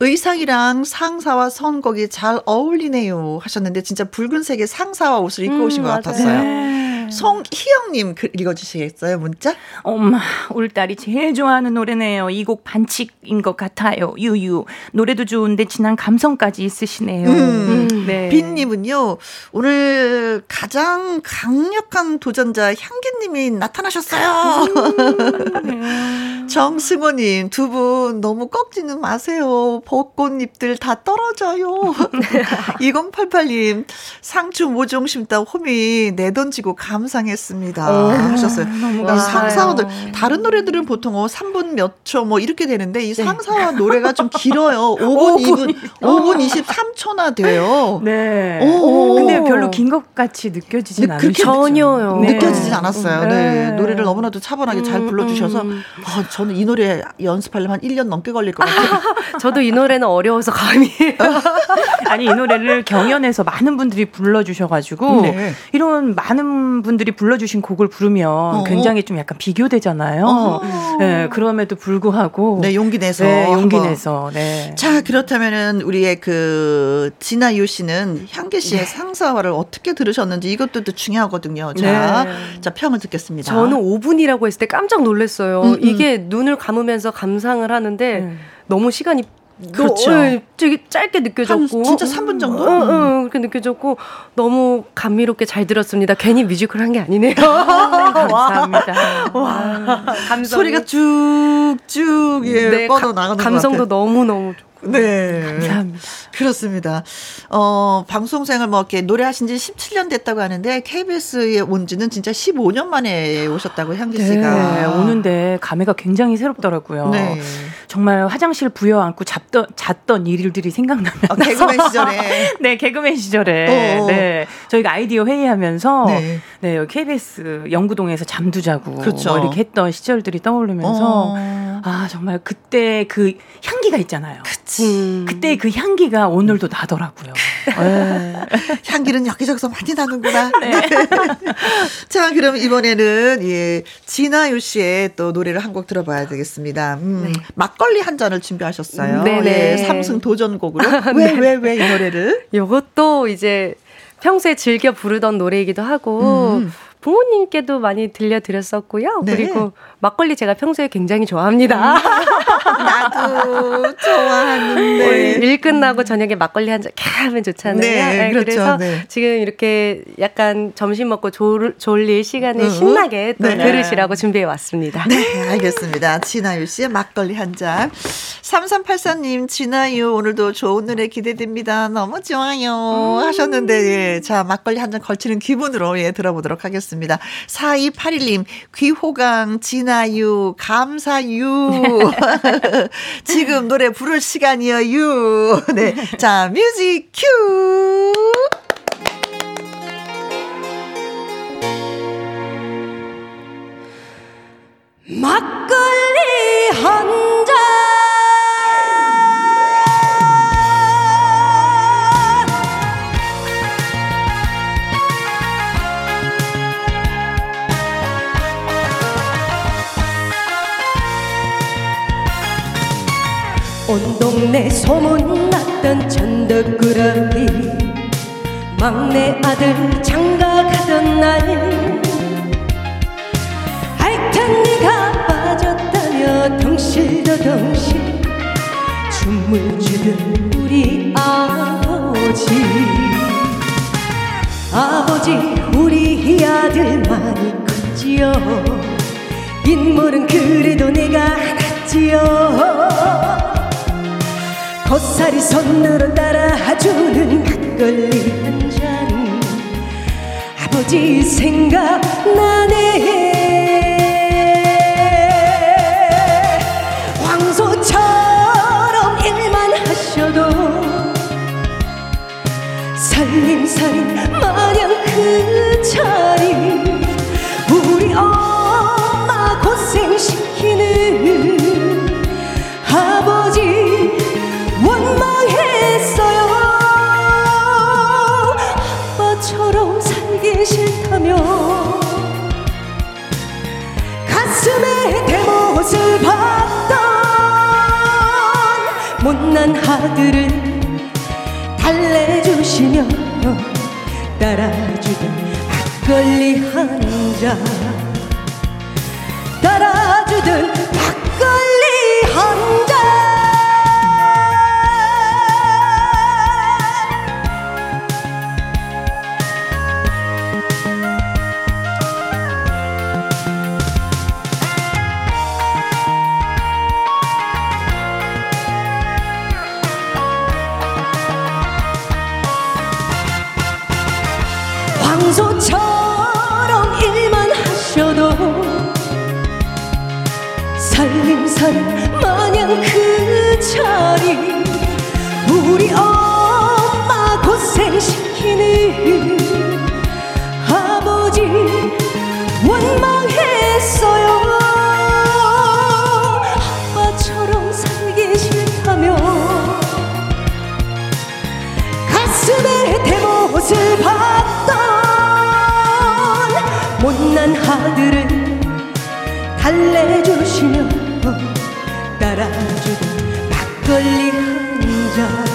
의상이랑 상사와 선곡이 잘 어울리네요 하셨는데 진짜 붉은색의 상사와 옷을 입고 오신 음, 것 같았어요. 네. 송희영님 글 읽어주시겠어요, 문자? 엄마, 우리 딸이 제일 좋아하는 노래네요. 이 곡 반칙인 것 같아요. 유유. 노래도 좋은데 진한 감성까지 있으시네요. 음, 음, 네. 빈님은요, 오늘 가장 강력한 도전자 향기님이 나타나셨어요. 음, 네. 정승호님, 두 분 너무 꺾지는 마세요. 벚꽃잎들 다 떨어져요. 2088님, 상추 모종 심다 홈이 내던지고 감 감상했습니다. 오, 하셨어요. 이 상사원들 다른 노래들은 보통 어 3분 몇 초 뭐 이렇게 되는데 이 네. 상사와 노래가 좀 길어요. 5분 2분 5분 23초나 돼요. 네. 오, 근데 별로 긴 것 같이 느껴지진 않으시죠? 전혀요. 네. 느껴지진 않았어요. 네. 네. 노래를 너무나도 차분하게 잘 음, 불러 주셔서 음. 아, 저는 이 노래 연습하려면 한 1년 넘게 걸릴 것 같아요. 저도 이 노래는 어려워서 감히. 아니 이 노래를 경연에서 많은 분들이 불러 주셔 가지고 네. 이런 많은 분 분들이 불러주신 곡을 부르면 어 굉장히 좀 약간 비교되잖아요. 어 네, 그럼에도 불구하고 네 용기 내서 네, 용기 한번. 내서 네. 자 그렇다면은 우리의 그 진아유 씨는 향기 씨의 네. 상사화를 어떻게 들으셨는지 이것도 또 중요하거든요. 자, 네. 자 평을 듣겠습니다. 저는 5분이라고 했을 때 깜짝 놀랐어요. 음, 음. 이게 눈을 감으면서 감상을 하는데 음. 너무 시간이 그렇죠. 어, 되게 짧게 느껴졌고 진짜 3분 정도? 어, 어, 그렇게 느껴졌고 너무 감미롭게 잘 들었습니다. 괜히 뮤지컬 한 게 아니네요. 아, 감사합니다. 와, 감성 소리가 쭉쭉 예, 네, 뻗어 나가는 감성도 너무 너무 네. 감사합니다. 그렇습니다. 어, 방송생을 뭐 이렇게 노래하신 지 17년 됐다고 하는데 KBS에 온 지는 진짜 15년 만에 오셨다고 향기 네, 씨가. 네, 오는데 감회가 굉장히 새롭더라고요. 네. 정말 화장실 부여 안고 잡던, 잤던 일 들이 생각나면. 어, 개그맨 시절에. 네, 개그맨 시절에. 어, 어. 네. 저희가 아이디어 회의하면서. 네. 네, 여기 KBS 영구동에서 잠도 자고. 그렇죠. 뭐 이렇게 했던 시절들이 떠오르면서. 어. 아, 정말 그때 그 향기가 있잖아요. 그치. 음. 그때 그 향기가 오늘도 나더라고요. 네. 향기는 여기저기서 많이 나는구나. 네. 자, 그럼 이번에는 예, 진아유 씨의 또 노래를 한 곡 들어봐야 되겠습니다. 음, 네. 막걸리 한 잔을 준비하셨어요. 네네. 예, 삼승 도전곡으로. 왜, 왜, 왜 이 노래를? 요것도 이제 평소에 즐겨 부르던 노래이기도 하고, 음. 부모님께도 많이 들려드렸었고요. 네. 그리고 막걸리 제가 평소에 굉장히 좋아합니다. 음. 나도 좋아하는데. 일 끝나고 저녁에 막걸리 한 잔 하면 좋잖아요. 네, 네, 그렇죠. 그래서 네. 지금 이렇게 약간 점심 먹고 졸, 졸릴 시간에 음. 신나게 또 네. 들으시라고 준비해 왔습니다. 네, 알겠습니다. 진아유 씨의 막걸리 한 잔. 3384님, 진아유 오늘도 좋은 노래 기대됩니다. 너무 좋아요. 음. 하셨는데, 예. 자, 막걸리 한 잔 걸치는 기분으로 예, 들어보도록 하겠습니다. 4281님, 귀호강, 진아유, 감사유. 지금 노래 부를 시간이에요. 네. 자, 뮤직 큐! 막걸리 한 온 동네 소문났던 천덕꾸러기 막내 아들 장가가던 날. 알탄 네가 빠졌다며 덩실더덩실. 춤을 추던 우리 아버지. 아버지 우리 아들 많이 컸지요. 인물은 그래도 내가 낫지요 고사리 손으로 따라주는 막걸리 한 잔 아버지 생각나네 아들을 달래주시며 따라주던 막걸리 한 잔 우리 엄마 고생시키는 아버지 원망했어요. 아빠처럼 살기 싫다며 가슴에 대못을 박던 못난 아들을 달래주시며 따라주던 막걸리 한잔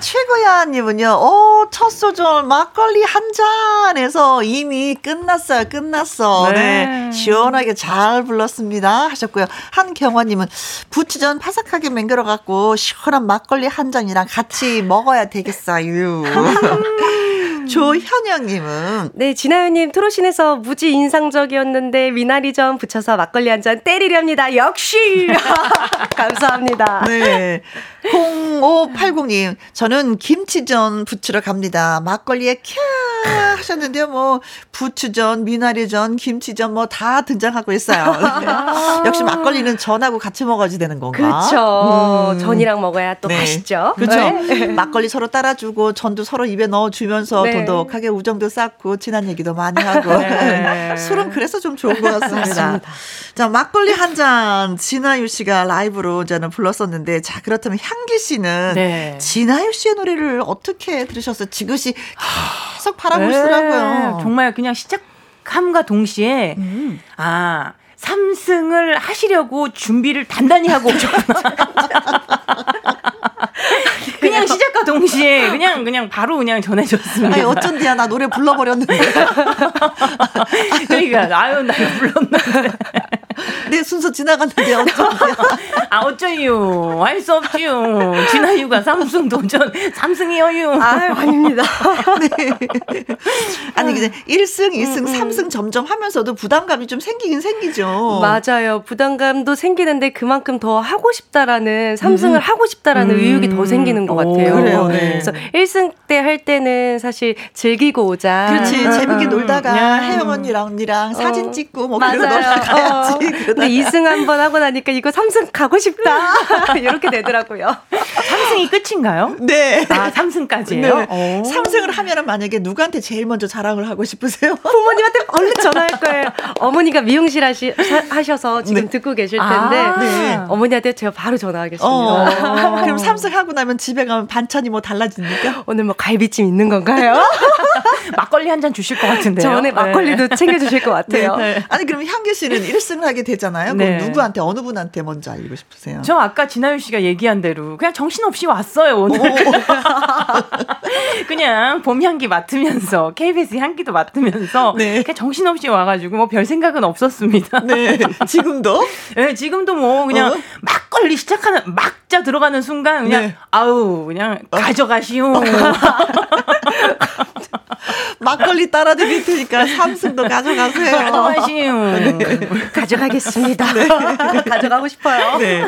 최고야 님은요. 오, 첫 소절 막걸리 한 잔에서 이미 끝났어요. 끝났어. 네. 네. 시원하게 잘 불렀습니다. 하셨고요. 한경화 님은 부추전 바삭하게 맹글어 갖고 시원한 막걸리 한 잔이랑 같이 먹어야 되겠어요. 조현영님은 네, 진아연님 트로신에서 무지 인상적이었는데 미나리 전 붙여서 막걸리 한 잔 때리렵니다. 역시 감사합니다. 네. 0580님, 저는 김치전 부추러 갑니다. 막걸리에 캬 하셨는데요. 뭐, 부추전, 미나리전, 김치전 뭐 다 등장하고 있어요. 네. 역시 막걸리는 전하고 같이 먹어야지 되는 건가? 그렇죠. 음. 전이랑 먹어야 또 네. 맛있죠. 그렇죠. 네. 막걸리 서로 따라주고 전도 서로 입에 넣어주면서 네. 도덕하게 우정도 쌓고 친한 얘기도 많이 하고 네. 술은 그래서 좀 좋은 것 같습니다. 자 막걸리 한 잔 진아유 씨가 라이브로 저는 불렀었는데 자 그렇다면 향기 씨는 네. 진아유 씨의 노래를 어떻게 들으셨어요? 지그시 계속 바라보시더라고요. 네, 정말 그냥 시작함과 동시에 음. 아 3승을 하시려고 준비를 단단히 하고 오셨구나. 동시에 그냥 그냥 바로 그냥 전해줬습니다. 아니 어쩐디야 나 노래 불러버렸는데 그러니까 아유 나 불렀는데 내 순서 지나갔는데 어쩐디야 아 어쩌요 할수 없지요 진아유가 삼승 도전 삼승이어요 아유, 아닙니다. 네. 아니 근데 1승, 2승, 3승 점점 하면서도 부담감이 좀 생기긴 생기죠. 맞아요. 부담감도 생기는데 그만큼 더 하고 싶다라는 삼승을 하고 싶다라는 음. 의욕이 더 생기는 것 같아요. 오, 그래요, 네. 그래서 1승 때 할 때는 사실 즐기고 오자. 그렇지 음, 재밌게 음, 놀다가 음. 혜영 언니랑 언니랑 사진 어. 찍고 뭐 그러고 맞아요. 놀다가야지. 어. 근데 2승 한번 하고 나니까 이거 3승 가고 싶다. 이렇게 되더라고요. 삼승이 끝인가요? 네. 아 삼승까지예요? 네. 오. 3승을 하면은 만약에 누구한테 제일 먼저 자랑을 하고 싶으세요? 부모님한테 얼른 전화할 거예요. 어머니가 미용실 하시, 사- 하셔서 지금 네. 듣고 계실 텐데 아. 네. 어머니한테 제가 바로 전화하겠습니다. 어. 그럼 3승 하고 나면 집에 가면 반찬이 뭐 달라집니까? 오늘 뭐 갈비찜 있는 건가요? 막걸리 한 잔 주실 것 같은데요. 전에 막걸리도 챙겨주실 것 같아요. 네. 아니 그럼 향기 씨는 1승을 하게 되잖아요. 그럼 네. 누구한테 어느 분한테 먼저 알리고 싶으세요? 저 아까 진아유 씨가 얘기한 대로 그냥 정신없이 왔어요 오늘. 그냥 봄 향기 맡으면서 KBS 향기도 맡으면서 네. 그냥 정신없이 와가지고 뭐 별 생각은 없었습니다. 네. 지금도? 네, 지금도 뭐 그냥 어? 막걸리 시작하는 막자 들어가는 순간 그냥 네. 아우 그냥 가져가시오. 막걸리 따라 드릴 테니까 삼승도 가져가세요. 가져가시오. 가져가겠습니다. 가져가고 싶어요. 네.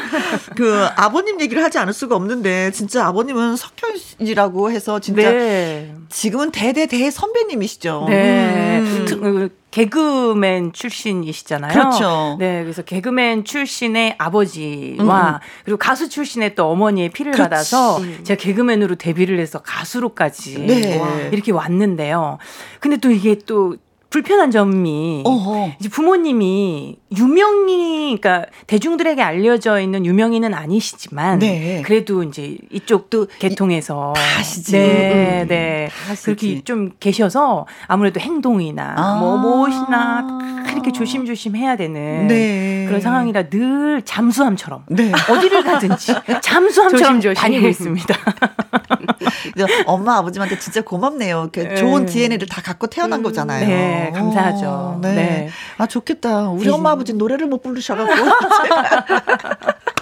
그 아버님 얘기를 하지 않을 수가 없는데 진짜 아버님은 석현이라고 해서 진짜 네. 지금은 대대대 선배님이시죠. 네. 음. 개그맨 출신이시잖아요. 그렇죠. 네, 그래서 개그맨 출신의 아버지와 그리고 가수 출신의 또 어머니의 피를 음. 그렇지. 받아서 제가 개그맨으로 데뷔를 해서 가수로까지 네. 와, 이렇게 왔는데요. 근데 또 이게 또 불편한 점이 어허. 이제 부모님이 유명인, 그러니까 대중들에게 알려져 있는 유명인은 아니시지만 네. 그래도 이제 이쪽도 계통에서 다 아시지. 네, 음, 네. 다 아시지. 그렇게 좀 계셔서 아무래도 행동이나 아. 뭐 무엇이나 다 이렇게 조심조심 해야 되는 네. 그런 상황이라 늘 잠수함처럼 네. 어디를 가든지 잠수함처럼 조심조심. 다니고 있습니다. 엄마 아버님한테 진짜 고맙네요. 네. 좋은 DNA를 다 갖고 태어난 거잖아요. 네, 감사하죠. 어, 네. 네. 아 좋겠다. 우리 네. 엄마 아버지 노래를 못 부르셔갖고.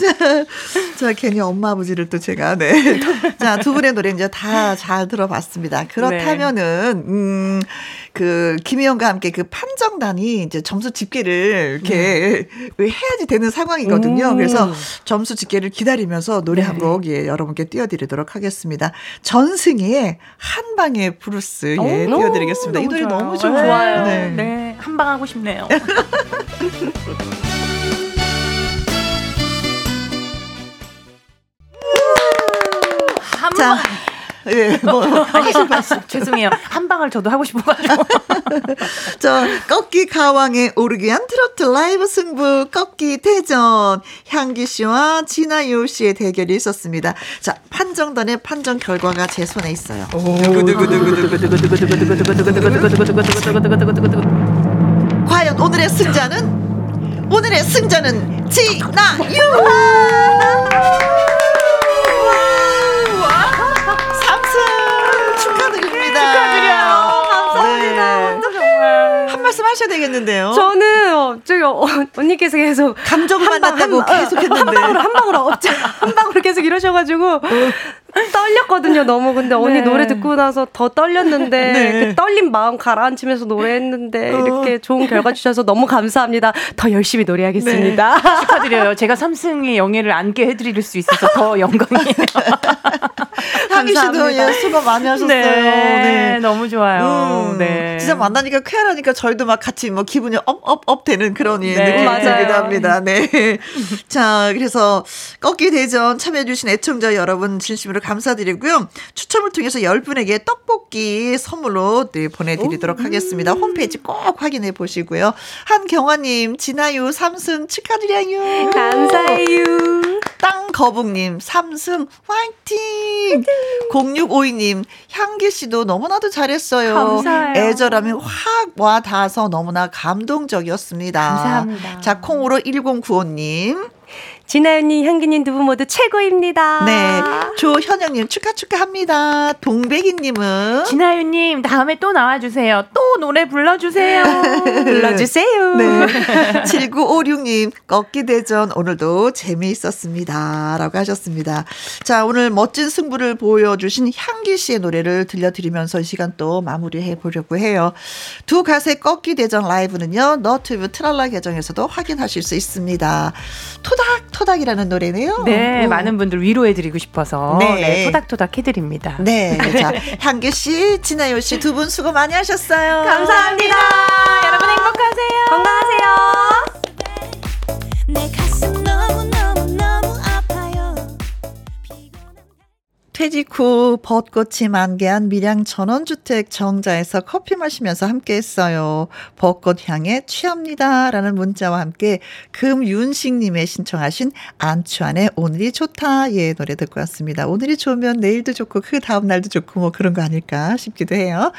자, 자, 괜히 엄마 아버지를 또 제가, 네. 자, 두 분의 노래 이제 다 잘 들어봤습니다. 그렇다면은, 음, 그, 김희영과 함께 그 판정단이 이제 점수 집계를 이렇게 해야지 되는 상황이거든요. 음. 그래서 점수 집계를 기다리면서 노래 한 네. 곡, 예, 여러분께 띄워드리도록 하겠습니다. 전승희의 한 방의 부르스, 예, 오, 띄워드리겠습니다. 이 노래 좋아요. 너무 좋아요. 좋아요. 네. 네. 한 방 하고 싶네요. 자, 예, 뭐, 아니, 죄송해요. 한 방을 저도 하고 싶어가지고. 저 꺾기 가왕에 오르기 위한 트로트 라이브 승부 꺾기 대전 향기 씨와 진아유 씨의 대결이 있었습니다. 자 판정단의 판정 결과가 제 손에 있어요. 과연 오늘의 승자는 오늘의 승자는 진아유. 하셔야 되겠는데요. 저는 어, 저기 어, 언니께서 계속 감정만 한 방, 났다고 한 방, 계속했는데. 한 방으로 한 방으로 없자 한 방으로 계속 이러셔가지고 떨렸거든요 너무 근데 언니 네. 노래 듣고 나서 더 떨렸는데 네. 그 떨린 마음 가라앉히면서 노래했는데 어. 이렇게 좋은 결과 주셔서 너무 감사합니다 더 열심히 노래하겠습니다 축하드려요. 제가 삼승의 영예를 안게 해드릴 수 있어서 더 영광이에요. 향기 씨도. 예, 수고 많이 하셨어요. 네, 네. 너무 좋아요. 음, 네. 진짜 만나니까 쾌활하니까 저희도 막 같이 뭐 기분이 업업업 되는 그런 예, 네. 느낌이 맞아요. 들기도 합니다. 네. 자, 그래서 꺾기 대전 참여해주신 애청자 여러분 진심으로 감사드리고요. 추첨을 통해서 10분에게 떡볶이 선물로 네, 보내드리도록 하겠습니다. 홈페이지 꼭 확인해 보시고요. 한경화님, 진아유, 삼승 축하드려요. 감사해요 땅거북님, 삼승, 화이팅! 0652님, 향기씨도 너무나도 잘했어요. 감사해요. 애절함이 확 와 닿아서 너무나 감동적이었습니다. 감사합니다. 자, 콩으로 1095님. 진아연님 향기님 두 분 모두 최고입니다 네. 조현영님, 축하, 축하합니다. 동백이님은. 진아유님 다음에 또 나와주세요. 또 노래 불러주세요. 불러주세요 네. 7956님, 꺾기 대전 오늘도 재미있었습니다. 라고 하셨습니다. 자, 오늘 멋진 승부를 보여주신 향기 씨의 노래를 들려드리면서 이 시간 또 마무리해 보려고 해요. 두 가세 꺾기 대전 라이브는요, 너튜브 트랄라 계정에서도 확인하실 수 있습니다. 토닥토닥 이라는 노래네요. 네, 음. 많은 분들 위로해드리고 싶어서 네. 네, 토닥토닥 해드립니다. 네. 자, 향기 씨, 진아요 씨 두 분 수고 많이 하셨어요. 감사합니다 여러분 행복하세요. 건강하세요 퇴직 후 벚꽃이 만개한 밀양 전원주택 정자에서 커피 마시면서 함께 했어요. 벚꽃 향에 취합니다. 라는 문자와 함께 금윤식님의 신청하신 안추안의 오늘이 좋다. 예, 노래 듣고 왔습니다. 오늘이 좋으면 내일도 좋고 그 다음날도 좋고 뭐 그런 거 아닐까 싶기도 해요.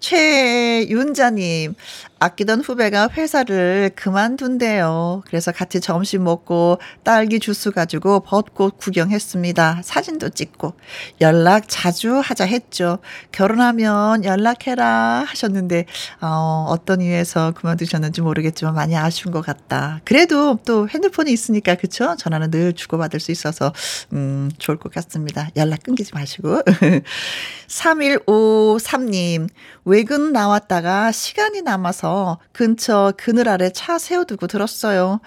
최윤자님, 아끼던 후배가 회사를 그만둔대요. 그래서 같이 점심 먹고 딸기 주스 가지고 벚꽃 구경했습니다. 사진도 찍고 연락 자주 하자 했죠. 결혼하면 연락해라 하셨는데 어, 어떤 이유에서 그만두셨는지 모르겠지만 많이 아쉬운 것 같다. 그래도 또 핸드폰이 있으니까 그쵸? 전화는 늘 주고받을 수 있어서 음, 좋을 것 같습니다. 연락 끊기지 마시고 3153님 외근 나왔다가 시간이 남아서 근처 그늘 아래 차 세워두고 들었어요.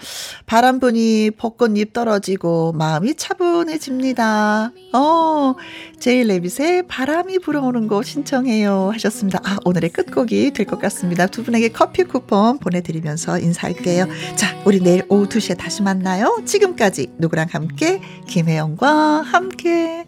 바람 부니 벚꽃잎 떨어지고 마음이 차분해집니다. 어, 제일 레빗의 바람이 불어오는 곳 신청해요 하셨습니다. 아, 오늘의 끝곡이 될 것 같습니다. 두 분에게 커피 쿠폰 보내드리면서 인사할게요. 자, 우리 내일 오후 2시에 다시 만나요. 지금까지 누구랑 함께 김혜영과 함께